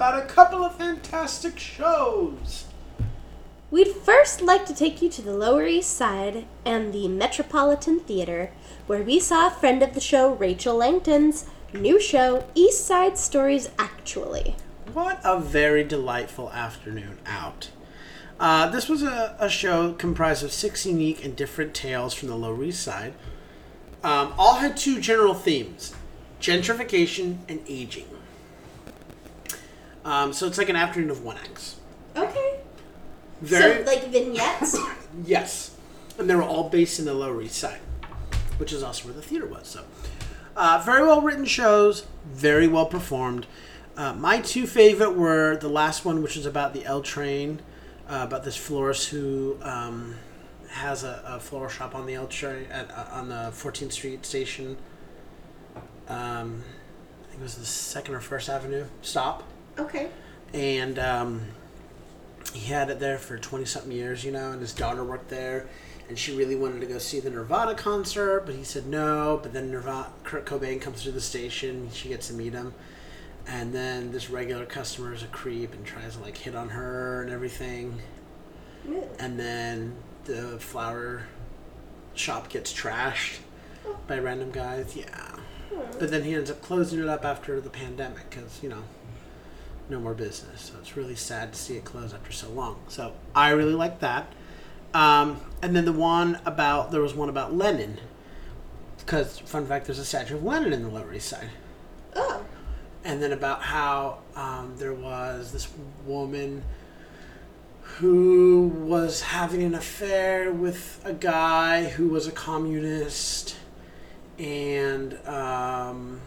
about a couple of fantastic shows. We'd first like to take you to the Lower East Side and the Metropolitan Theater, where we saw a friend of the show, Rachel Langton's new show, East Side Stories Actually. What a very delightful afternoon out. Uh, this was a, a show comprised of six unique and different tales from the Lower East Side. Um, all had two general themes gentrification and aging. Um, so it's like an afternoon of one acts. Okay. Very, So, like vignettes? Yes, and they were all based in the Lower East Side, which is also where the theater was. So, uh, very well written shows, very well performed. Uh, my two favorite were the last one, which was about the L train, uh, about this florist who um, has a, a floral shop on the L train at uh, on the 14th Street station. Um, I think it was the Second or First Avenue stop okay. and um, he had it there for 20 something years, you know, and his daughter worked there, and she really wanted to go see the Nirvana concert, but he said no. But then Nirvana, Kurt Cobain comes through the station, she gets to meet him, and then this regular customer is a creep and tries to like hit on her and everything, and then the flower shop gets trashed by random guys, yeah. But then he ends up closing it up after the pandemic because you know no more business. So it's really sad to see it close after so long. So I really like that. Um, and then the one about there was one about Lenin because fun fact, there's a statue of Lenin in the Lower East Side. Oh. And then about how um, there was this woman who was having an affair with a guy who was a communist, and um,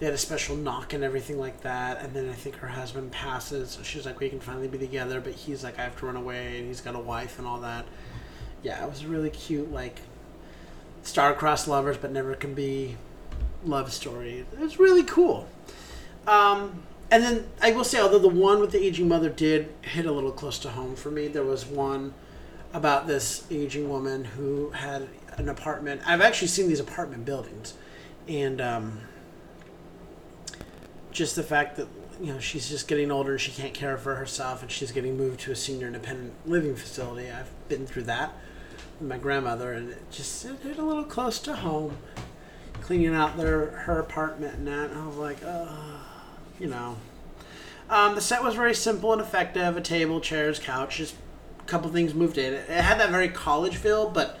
they had a special knock and everything like that. And then I think her husband passes, so she's like, "We can finally be together," but he's like, "I have to run away," and he's got a wife and all that. Yeah, it was really cute, like star-crossed lovers, but never can be love story. It was really cool. Um, and then I will say, although the one with the aging mother did hit a little close to home for me, there was one about this aging woman who had an apartment. I've actually seen these apartment buildings, and um, just the fact that you know she's just getting older and she can't care for herself, and she's getting moved to a senior independent living facility. I've been through that with my grandmother, and it just it hit a little close to home. Cleaning out their her apartment and that, and I was like, oh, you know. Um, the set was very simple and effective: a table, chairs, couch, just a couple things moved in. It had that very college feel, but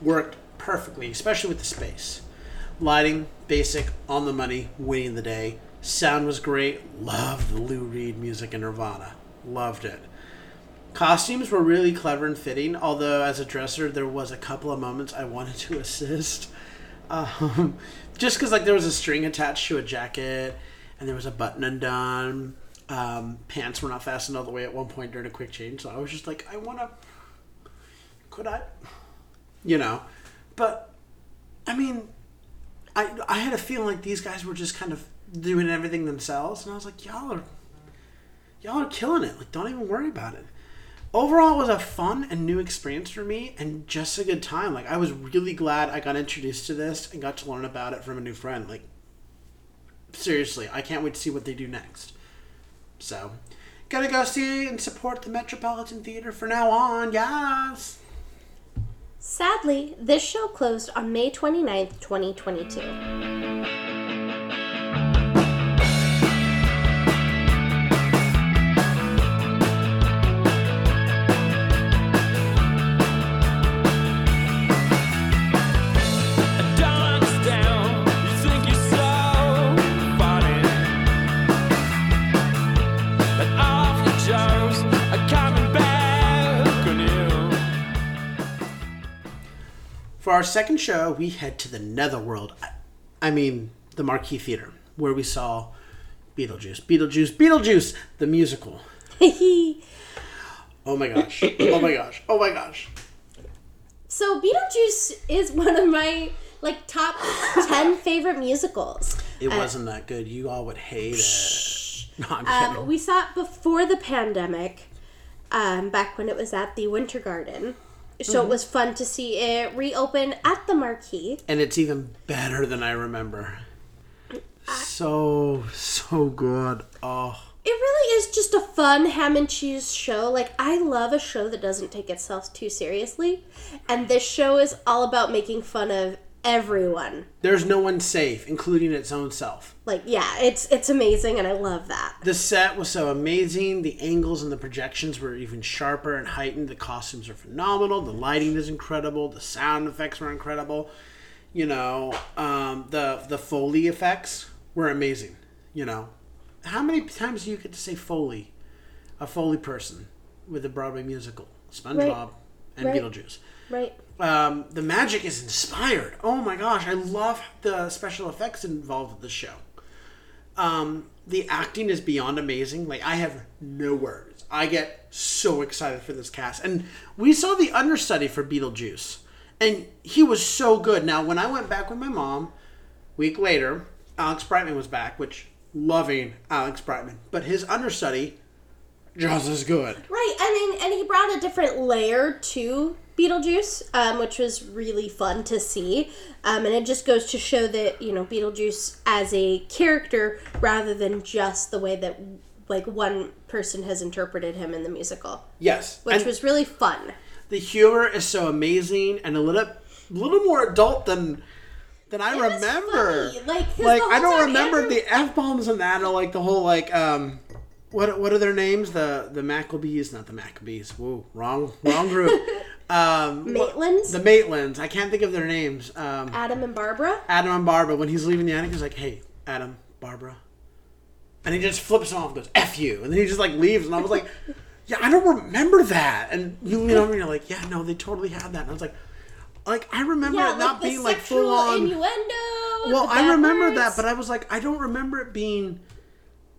worked perfectly, especially with the space. Lighting, basic, on the money, winning the day. Sound was great. Loved the Lou Reed music in Nirvana. Loved it. Costumes were really clever and fitting, although as a dresser, there was a couple of moments I wanted to assist. Um, just because like there was a string attached to a jacket, and there was a button undone. Um, pants were not fastened all the way at one point during a quick change, so I was just like, I want to. Could I? You know, but I mean, I I had a feeling like these guys were just kind of doing everything themselves, and I was like, y'all are y'all are killing it. Like, don't even worry about it. Overall, it was a fun and new experience for me, and just a good time. Like, I was really glad I got introduced to this and got to learn about it from a new friend. Like, seriously, I can't wait to see what they do next. So, gotta go see and support the Metropolitan Theater for now on. Yes. Sadly, this show closed on May 29th, 2022. For our second show, we head to the Netherworld. I- mean, the Marquee Theater, where we saw Beetlejuice, Beetlejuice, Beetlejuice, the musical. Oh my gosh. Oh my gosh. Oh my gosh. so, Beetlejuice is one of my like top 10 favorite musicals. It wasn't that good. You all would hate it. No, I'm Um, we saw it before the pandemic, um, back when it was at the Winter Garden. So it mm-hmm. was fun to see it reopen at the Marquee. and it's even better than I remember. so so good. Oh, It really is just a fun ham and cheese show. Like, I love a show that doesn't take itself too seriously. And this show is all about making fun of everyone. there's no one safe, including its own self. Like, yeah, it's it's amazing and I love that. The set was so amazing. The angles and the projections were even sharper and heightened. The costumes are phenomenal. The lighting is incredible. The sound effects were incredible. You know, um, the the foley effects were amazing. You know, how many times do you get to say foley? A foley person with a Broadway musical, SpongeBob and Right. Beetlejuice. Right? Um, the magic is inspired. Oh my gosh, I love the special effects involved with the show. Um, the acting is beyond amazing. Like I have no words. I get so excited for this cast, and we saw the understudy for Beetlejuice, and he was so good. Now, when I went back with my mom, week later, Alex Brightman was back, which loving Alex Brightman, but his understudy just as good. Right, I mean, and he brought a different layer to Beetlejuice, um, which was really fun to see. Um, and it just goes to show that, you know, Beetlejuice as a character rather than just the way that, like, one person has interpreted him in the musical, Yes, which and- was really fun. the humor is so amazing and a little little more adult than than I It remember. like, Like, I don't remember Andrew- the f bombs and that, or like the whole like um, what what are their names? The the Maccabees, not the Maccabees. Whoa, wrong wrong group. um, Maitlands? the Maitlands. I can't think of their names. Um, Adam and Barbara? Adam and Barbara. When he's leaving the attic, he's like, "Hey, Adam, Barbara," and he just flips off, and goes "F you," and then he just like leaves, and I was like, "Yeah, I don't remember that." And you, you know, and you're like, "Yeah, no, they totally had that." And I was like, "Like I remember Yeah, it not like being like full on." innuendo. Well, I remember words. that, but I was like, I don't remember it being.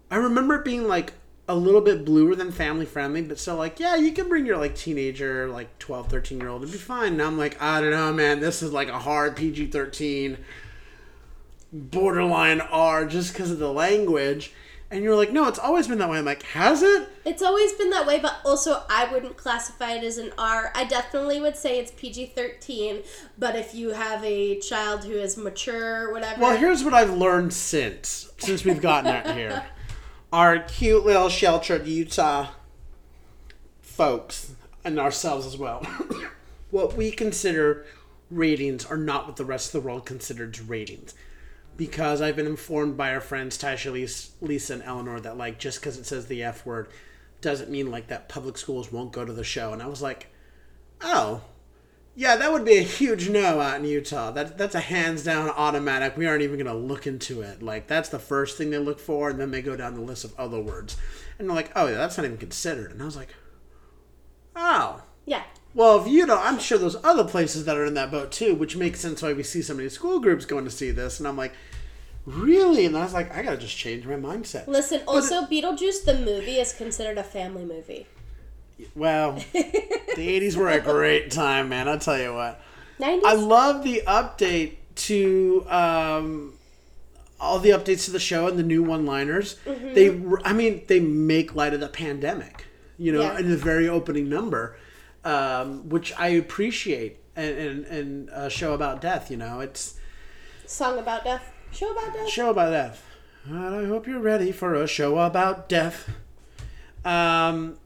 I remember it being like a little bit bluer than family friendly, but still like, yeah, you can bring your like teenager, like 12, 13 year old, it'd be fine. And I'm like, I don't know, man, this is like a hard PG 13, borderline R just because of the language. And you're like, no, it's always been that way. I'm like, has it? It's always been that way, but also I wouldn't classify it as an R. I definitely would say it's PG 13, but if you have a child who is mature whatever. Well, here's what I've learned since since we've gotten out here. Our cute little sheltered Utah folks and ourselves as well. what we consider ratings are not what the rest of the world considers ratings. Because I've been informed by our friends Tasha, Lis- Lisa, and Eleanor that like just because it says the F word doesn't mean like that public schools won't go to the show. And I was like, oh, yeah, that would be a huge no out in Utah. That that's a hands down automatic. We aren't even going to look into it. Like that's the first thing they look for, and then they go down the list of other words, and they're like, "Oh yeah, that's not even considered." And I was like, "Oh, yeah. well, if you know, I'm sure there's other places that are in that boat too, which makes sense why we see so many school groups going to see this." And I'm like, "Really?" And I was like, "I got to just change my mindset." Listen, also, Beetlejuice the movie is considered a family movie. Well, the '80s were a great time, man. I'll tell you what. 90s? I love the update to um, all the updates to the show and the new one-liners. Mm-hmm. They, I mean, they make light of the pandemic, you know, Yeah. in the very opening number, um, which I appreciate. And, and and a show about death, you know, it's Song about death. Show about death. show about death. I hope you're ready for a show about death. Um,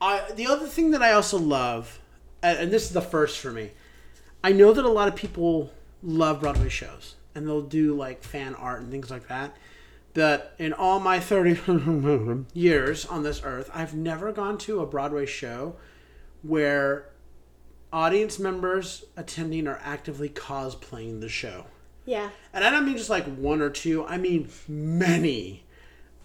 I the other thing that I also love, and and this is the first for me, I know that a lot of people love Broadway shows and they'll do like fan art and things like that. But in all my 30 years on this earth, I've never gone to a Broadway show where audience members attending are actively cosplaying the show. Yeah. And I don't mean just like one or two, I mean many,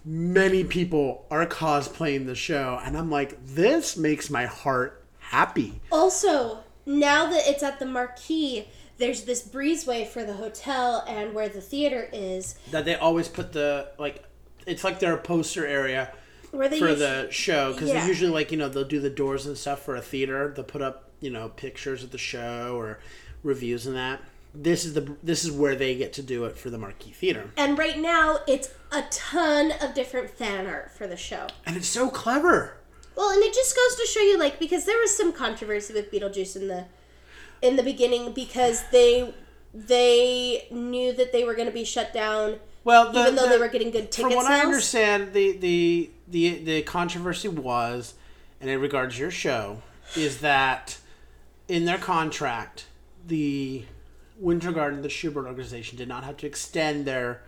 many people are cosplaying the show. And I'm like, this makes my heart happy. Also, now that it's at the marquee, there's this breezeway for the hotel and where the theater is, That they always put the, like, it's like their poster area where they for the show. Because Yeah. they usually, like, you know, they'll do the doors and stuff for a theater. They'll put up, you know, pictures of the show or reviews and that. This is the this is where they get to do it for the Marquee Theater, And right now, it's a ton of different fan art for the show. and it's so clever. Well, and it just goes to show you, like, because there was some controversy with Beetlejuice in the in the beginning because they they knew that they were going to be shut down Well, the, even though the- they were getting good tickets From what sales. I understand, the, the the the controversy was, and it regards your show, is that in their contract, the Winter Garden, the Shubert organization, did not have to extend their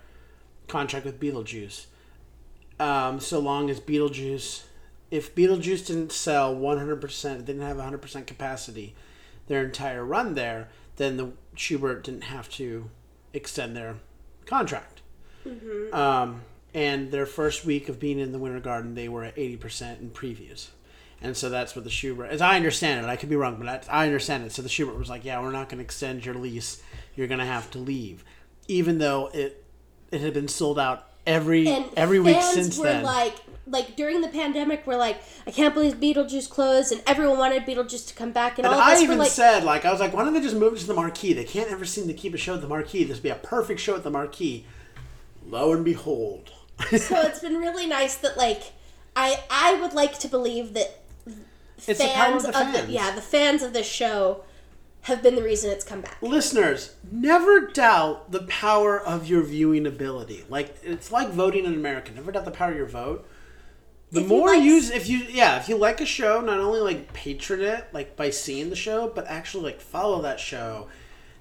contract with Beetlejuice. Um, so long as Beetlejuice, if Beetlejuice didn't sell 100%, didn't have 100% capacity, their entire run there, then the Shubert didn't have to extend their contract. Um, and their first week of being in the Winter Garden, they were at 80% in previews. And so that's what the Shubert, as I understand it, I could be wrong, but I, I understand it. So the Shubert was like, yeah, we're not going to extend your lease. You're going to have to leave. Even though it it had been sold out every and every week since were then. like like during the pandemic we're like i can't believe beetlejuice closed and everyone wanted beetlejuice to come back and, and all of I even like said, like, I was like, why don't they just move it to the marquee? They can't ever seem to keep a show at the marquee. This would be a perfect show at the marquee. Lo and behold. so it's been really nice that like i i would like to believe that It's the power fans of the yeah the fans of this show have been the reason it's come back Listeners, never doubt the power of your viewing ability. Like it's like voting in America. Never doubt the power of your vote. The If you more you, if you, yeah, if you like a show, not only like patron it, like by seeing the show, but actually like follow that show,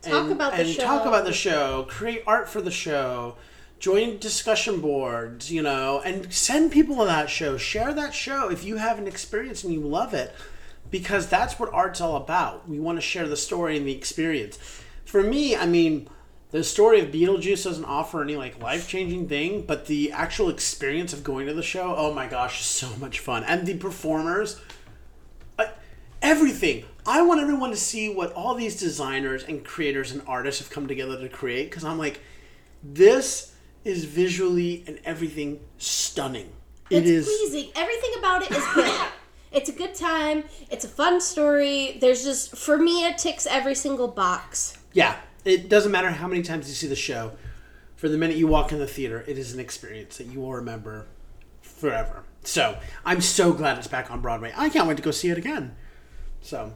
Talk and, about the show talk about the show, create art for the show, join discussion boards, you know, and send people to that show. Share that show if you have an experience and you love it, because that's what art's all about. We want to share the story and the experience. For me, I mean, the story of Beetlejuice doesn't offer any like life changing thing, but the actual experience of going to the show, oh my gosh, so much fun. And the performers, everything. I want everyone to see what all these designers and creators and artists have come together to create because I'm like, this is visually and everything stunning. It it's pleasing everything about it is good it's a good time it's a fun story there's just for me it ticks every single box Yeah, it doesn't matter how many times you see the show. For the minute you walk in the theater, it is an experience that you will remember forever. So I'm so glad it's back on Broadway. I can't wait to go see it again. So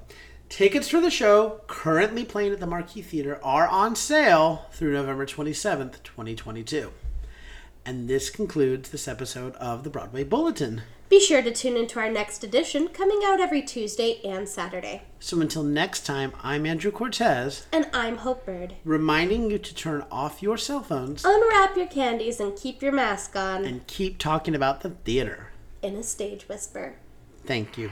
tickets for the show, currently playing at the Marquee Theater, are on sale through November 27th, 2022. And this concludes this episode of the Broadway Bulletin. Be sure to tune into our next edition, coming out every Tuesday and Saturday. So until next time, I'm Andrew Cortez, And I'm Hope Bird. reminding you to turn off your cell phones Unwrap your candies and keep your mask on and keep talking about the theater. in a stage whisper. Thank you.